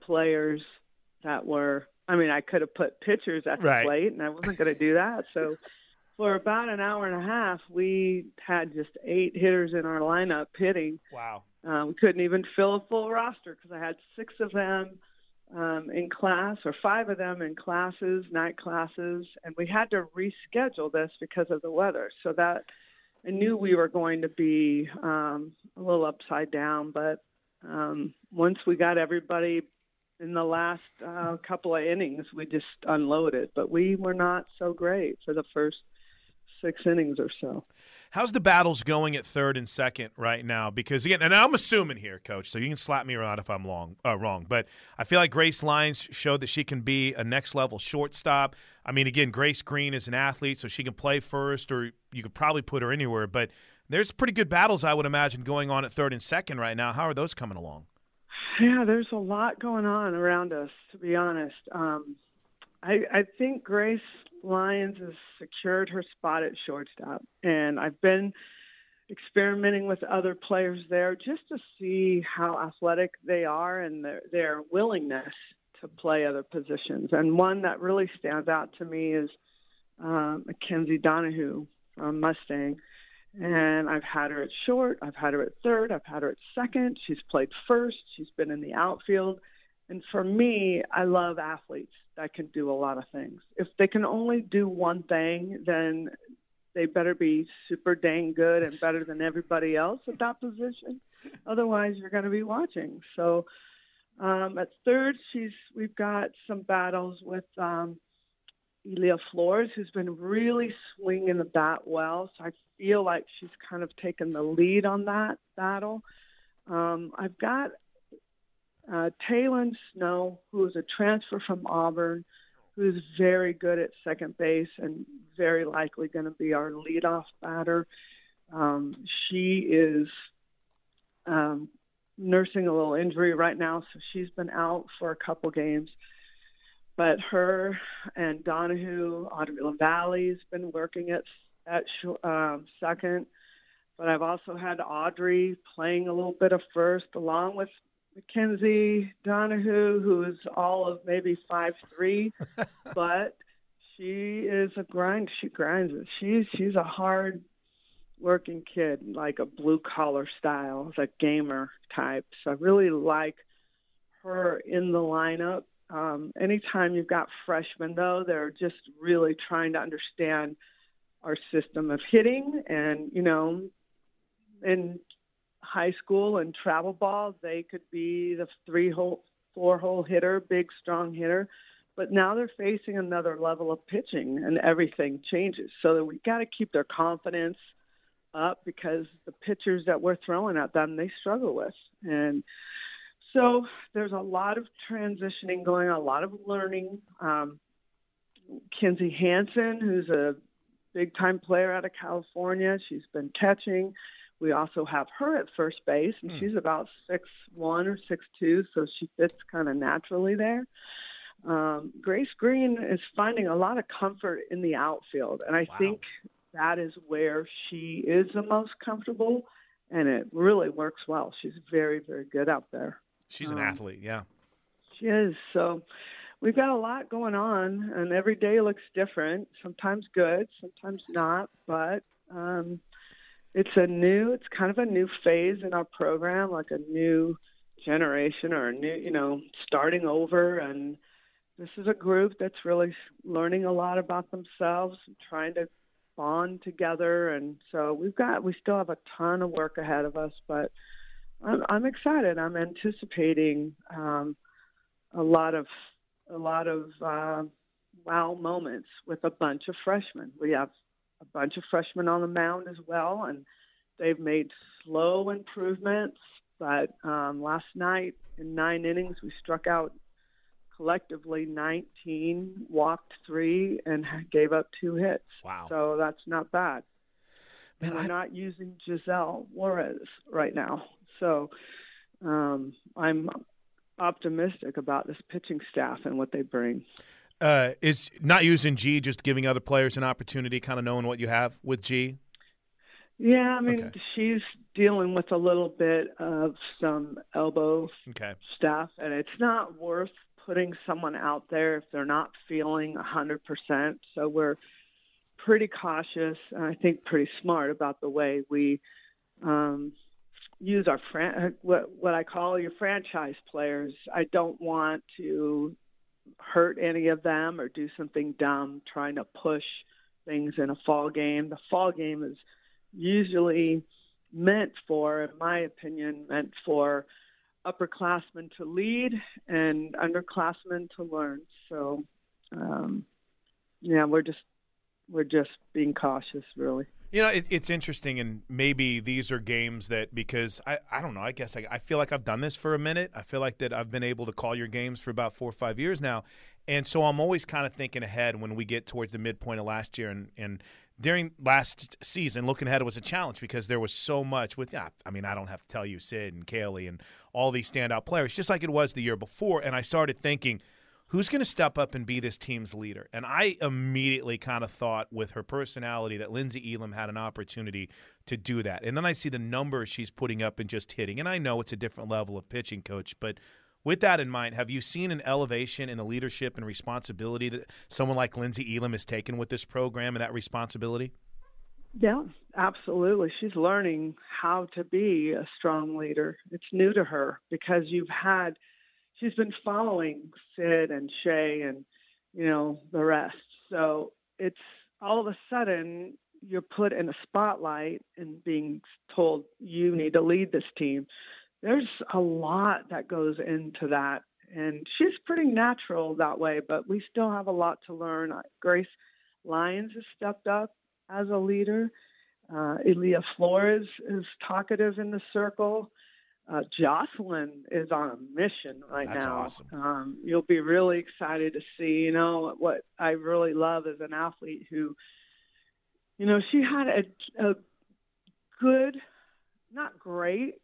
players that were. I mean, I could have put pitchers at the Right. plate, and I wasn't going to do that. So (laughs) for about an hour and a half, we had just eight hitters in our lineup hitting. Wow. Um, we couldn't even fill a full roster because I had six of them um, in class or five of them in classes, night classes, and we had to reschedule this because of the weather. So that I knew we were going to be um, a little upside down, but um, once we got everybody in the last uh, couple of innings, we just unloaded. But we were not so great for the first six innings or so. How's the battles going at third and second right now? Because again, and I'm assuming here, Coach, so you can slap me around if I'm long, uh, wrong. But I feel like Grace Lyons showed that she can be a next level shortstop. I mean, again, Grace Green is an athlete, so she can play first, or you could probably put her anywhere. But there's pretty good battles, I would imagine, going on at third and second right now. How are those coming along? Yeah, there's a lot going on around us, to be honest. Um, I, I think Grace Lyons has secured her spot at shortstop, and I've been experimenting with other players there just to see how athletic they are and their, their willingness to play other positions. And one that really stands out to me is uh, Mackenzie Donihoo from Mustang. And I've had her at short, I've had her at third, I've had her at second. She's played first, she's been in the outfield. And for me, I love athletes that can do a lot of things. If they can only do one thing, then they better be super dang good and better than everybody else at that position. Otherwise, you're going to be watching. So um, at third, she's we've got some battles with um, Elia Flores, who's been really swinging the bat well. So I feel like she's kind of taken the lead on that battle. Um, I've got uh, Taylon Snow, who is a transfer from Auburn, who's very good at second base and very likely going to be our leadoff batter. Um, she is um, nursing a little injury right now, so she's been out for a couple games. But her and Donihoo, Audrey LaValle's been working at at um, second. But I've also had Audrey playing a little bit of first, along with Mackenzie Donihoo, who is all of maybe five three, (laughs) but she is a grind. She grinds it. She's she's a hard working kid, like a blue collar style, a gamer type. So I really like her in the lineup. Um, anytime you've got freshmen, though, they're just really trying to understand our system of hitting. And, you know, in high school and travel ball, they could be the three hole, four hole hitter, big, strong hitter. But now they're facing another level of pitching and everything changes. So we got to keep their confidence up because the pitchers that we're throwing at them, they struggle with. And so there's a lot of transitioning going on, a lot of learning. Um, Kinzie Hansen, who's a big time player out of California, she's been catching. We also have her at first base, and Hmm. she's about six one or six two, so she fits kind of naturally there. Um, Grace Green is finding a lot of comfort in the outfield, and I think that is where she is the most comfortable, and it really works well. She's very, very good out there. She's an Um, athlete, yeah. She is. So we've got a lot going on, and every day looks different. Sometimes good, sometimes not. But um, it's a new, it's kind of a new phase in our program, like a new generation or a new, you know, starting over. And this is a group that's really learning a lot about themselves, and trying to bond together. And so we've got, we still have a ton of work ahead of us, but I'm, I'm excited. I'm anticipating um, a lot of a lot of uh, wow moments with a bunch of freshmen. We have a bunch of freshmen on the mound as well, and they've made slow improvements. But um, last night in nine innings, we struck out collectively 19, walked three, and (laughs) gave up two hits. Wow! So that's not bad. and we're not using Giselle Juarez right now. So um, I'm optimistic about this pitching staff and what they bring. Uh, is not using G just giving other players an opportunity, kind of knowing what you have with G? Yeah, I mean, she's dealing with a little bit of some elbow Okay. stuff, and it's not worth putting someone out there if they're not feeling 100%. So we're pretty cautious and I think pretty smart about the way we um, use our fran- what what I call your franchise players. I don't want to hurt any of them or do something dumb trying to push things in a fall game. The fall game is usually meant for, in my opinion, meant for upperclassmen to lead and underclassmen to learn. So, um, yeah, we're just we're just being cautious, really. You know, it, it's interesting, and maybe these are games that because I, I don't know. I guess I, I feel like I've done this for a minute. I feel like that I've been able to call your games for about four or five years now, and so I'm always kind of thinking ahead when we get towards the midpoint of last year and and during last season, looking ahead, was a challenge because there was so much with. Yeah, I mean, I don't have to tell you, Sid and Kaylee and all these standout players, just like it was the year before. And I started thinking, who's going to step up and be this team's leader? And I immediately kind of thought with her personality that Lynnsey Elam had an opportunity to do that. And then I see the numbers she's putting up and just hitting. And I know it's a different level of pitching coach, but with that in mind, have you seen an elevation in the leadership and responsibility that someone like Lynnsey Elam has taken with this program and that responsibility? Yeah, absolutely. She's learning how to be a strong leader. It's new to her because you've had, she's been following Sid and Shay and, you know, the rest. So it's all of a sudden you're put in a spotlight and being told you need to lead this team. There's a lot that goes into that. And she's pretty natural that way, but we still have a lot to learn. Grace Lyons has stepped up as a leader. Uh, Elia Flores is talkative in the circle. Uh, Jocelyn is on a mission right That's now. awesome. Um, you'll be really excited to see. You know what I really love is an athlete who, you know, she had a, a good, not great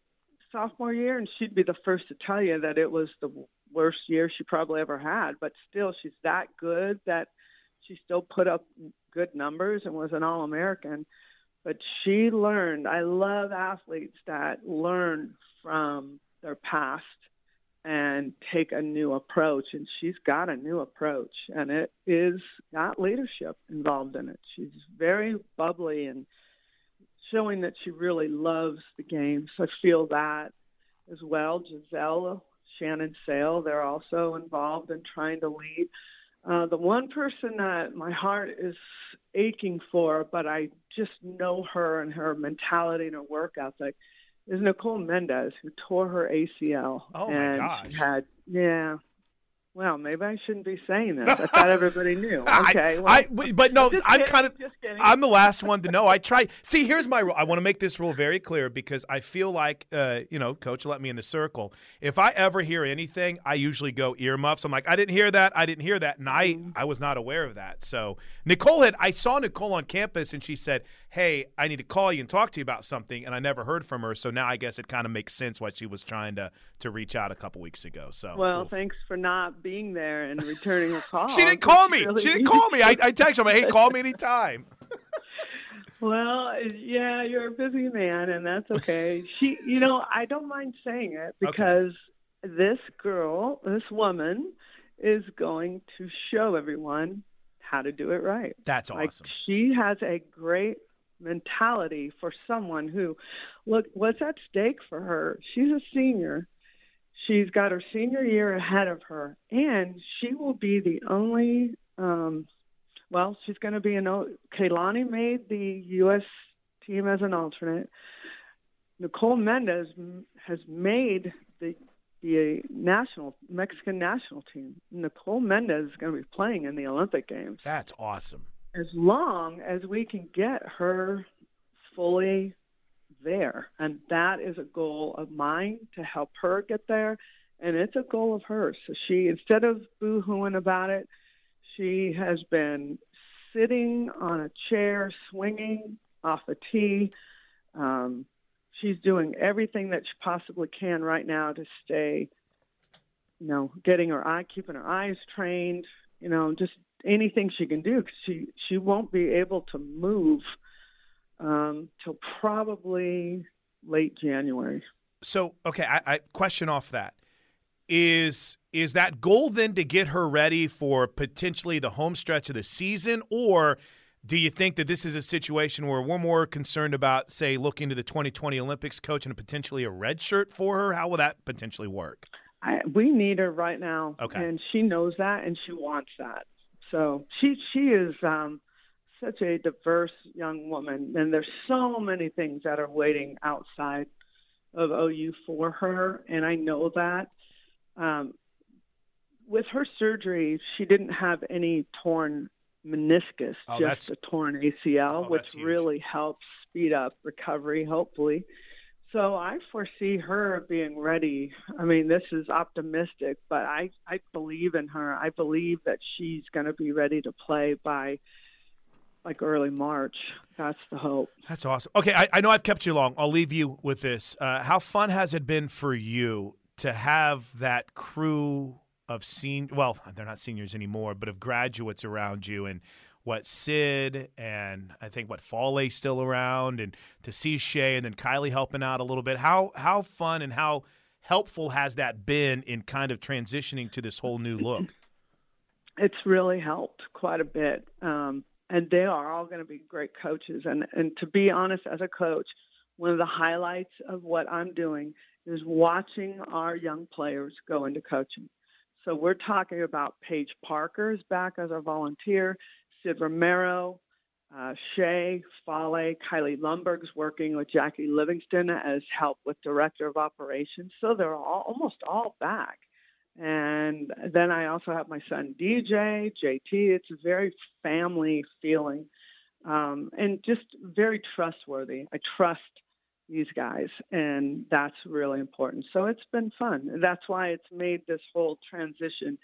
sophomore year, and she'd be the first to tell you that it was the worst year she probably ever had. But still, she's that good that she still put up good numbers and was an All-American. But she learned. I love athletes that learn from their past and take a new approach. And she's got a new approach, and it is got leadership involved in it. She's very bubbly and showing that she really loves the game. So I feel that as well. Giselle, Shannon Saile, they're also involved in trying to lead. Uh, the one person that my heart is aching for, but I just know her and her mentality and her work ethic, is Nicole Mendez, who tore her ACL. Oh, my and gosh. Had yeah. Well, maybe I shouldn't be saying this. I thought (laughs) everybody knew. Okay. well, I, but- but no, I'm kidding, kind of. I'm the last one to know. I try. See, here's my rule. I want to make this rule very clear because I feel like, uh, you know, Coach let me in the circle. If I ever hear anything, I usually go earmuffs. I'm like, I didn't hear that. I didn't hear that, and I, Mm-hmm. I was not aware of that. So Nicole had. I saw Nicole on campus, and she said, "Hey, I need to call you and talk to you about something," and I never heard from her. So now I guess it kind of makes sense why she was trying to to reach out a couple weeks ago. So Well, thanks for not being there and returning a (laughs) call. she didn't call me. really she didn't call me. I. I (laughs) texted her, I'm like, hey, call me anytime. (laughs) Well, yeah, you're a busy man, and that's okay. She, you know, I don't mind saying it because this girl, this woman, is going to show everyone how to do it right. That's Like awesome. she has a great mentality for someone who, look, what's at stake for her? She's a senior. She's got her senior year ahead of her, and she will be the only. Um, well, she's going to be an. Kaylani made the U.S. team as an alternate. Nicole Mendez has made the the national Mexican national team. Nicole Mendez is going to be playing in the Olympic Games That's awesome. as long as we can get her fully there. And that is a goal of mine to help her get there. And it's a goal of hers. So she, instead of boo-hooing about it, she has been sitting on a chair, swinging off a tee. Um, she's doing everything that she possibly can right now to stay, you know, getting her eye, keeping her eyes trained, you know, just anything she can do 'cause she she won't be able to move um, till probably late January. So okay, I, I question off that is is that goal then to get her ready for potentially the home stretch of the season, or do you think that this is a situation where we're more concerned about, say, looking to the 2020 Olympics coach and potentially a red shirt for her? How will that potentially work? I, we need her right now, Okay. and she knows that, and she wants that. So she she is um, such a diverse young woman, and there's so many things that are waiting outside of OU for her, and I know that. Um, with her surgery, she didn't have any torn meniscus, Oh, just a torn ACL, Oh, which really helps speed up recovery, hopefully. So I foresee her being ready. I mean, this is optimistic, but I, I believe in her. I believe that she's going to be ready to play by like early March. That's the hope. That's awesome. Okay, I, I know I've kept you long. I'll leave you with this. Uh, how fun has it been for you to have that crew of sen well, they're not seniors anymore, but of graduates around you and what Sid and I think what Fale still around and to see Shay and then Kylie helping out a little bit. How how fun and how helpful has that been in kind of transitioning to this whole new look? It's really helped quite a bit. Um, and they are all going to be great coaches. And, and to be honest, as a coach, one of the highlights of what I'm doing is watching our young players go into coaching. So we're talking about Paige Parker's back as a volunteer, Sid Romero, uh, Shay, Fale, Kylie Lomberg's working with Jackie Livingston as help with director of operations. So they're all almost all back. And then I also have my son DJ, JT. It's a very family feeling um, and just very trustworthy. I trust these guys, and that's really important. So it's been fun. And that's why it's made this whole transition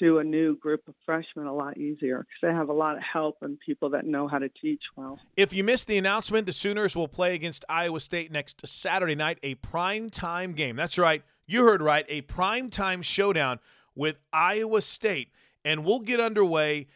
to a new group of freshmen a lot easier because they have a lot of help and people that know how to teach well. If you missed the announcement, the Sooners will play against Iowa State next Saturday night, a prime time game. That's right. You heard right. A prime time showdown with Iowa State. And we'll get underway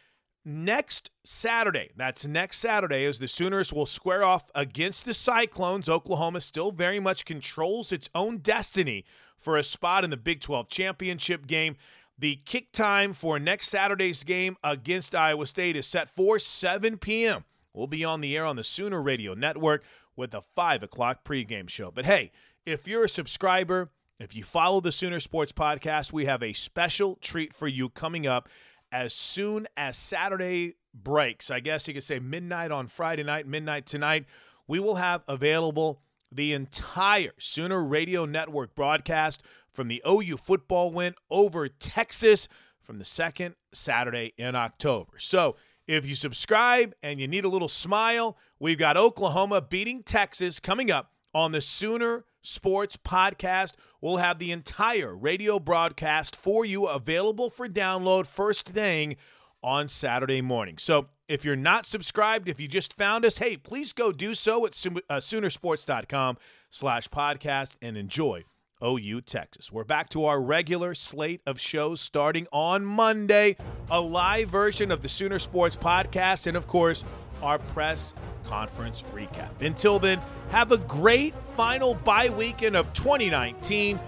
next Saturday. That's next Saturday as the Sooners will square off against the Cyclones. Oklahoma still very much controls its own destiny for a spot in the Big 12 championship game. The kick time for next Saturday's game against Iowa State is set for 7 p.m. We'll be on the air on the Sooner Radio Network with a 5 o'clock pregame show. But hey, if you're a subscriber, if you follow the Sooner Sports Podcast, we have a special treat for you coming up as soon as Saturday breaks. I guess you could say midnight on Friday night, midnight tonight. We will have available the entire Sooner Radio Network broadcast from the OU football win over Texas from the second Saturday in October. So if you subscribe and you need a little smile, we've got Oklahoma beating Texas coming up on the Sooner Sports Podcast. We'll have the entire radio broadcast for you available for download first thing on Saturday morning. So if you're not subscribed, if you just found us, hey, please go do so at uh, Soonersports.com slash podcast and enjoy OU Texas. We're back to our regular slate of shows starting on Monday, a live version of the Sooner Sports Podcast, and of course, our press conference recap. Until then, have a great final bye weekend of 2019.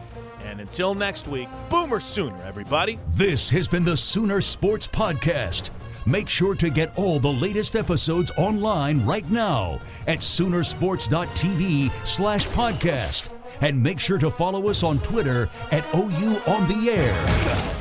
And until next week, Boomer Sooner, everybody. This has been the Sooner Sports Podcast. Make sure to get all the latest episodes online right now at Soonersports.tv slash podcast. And make sure to follow us on Twitter at OU on the air.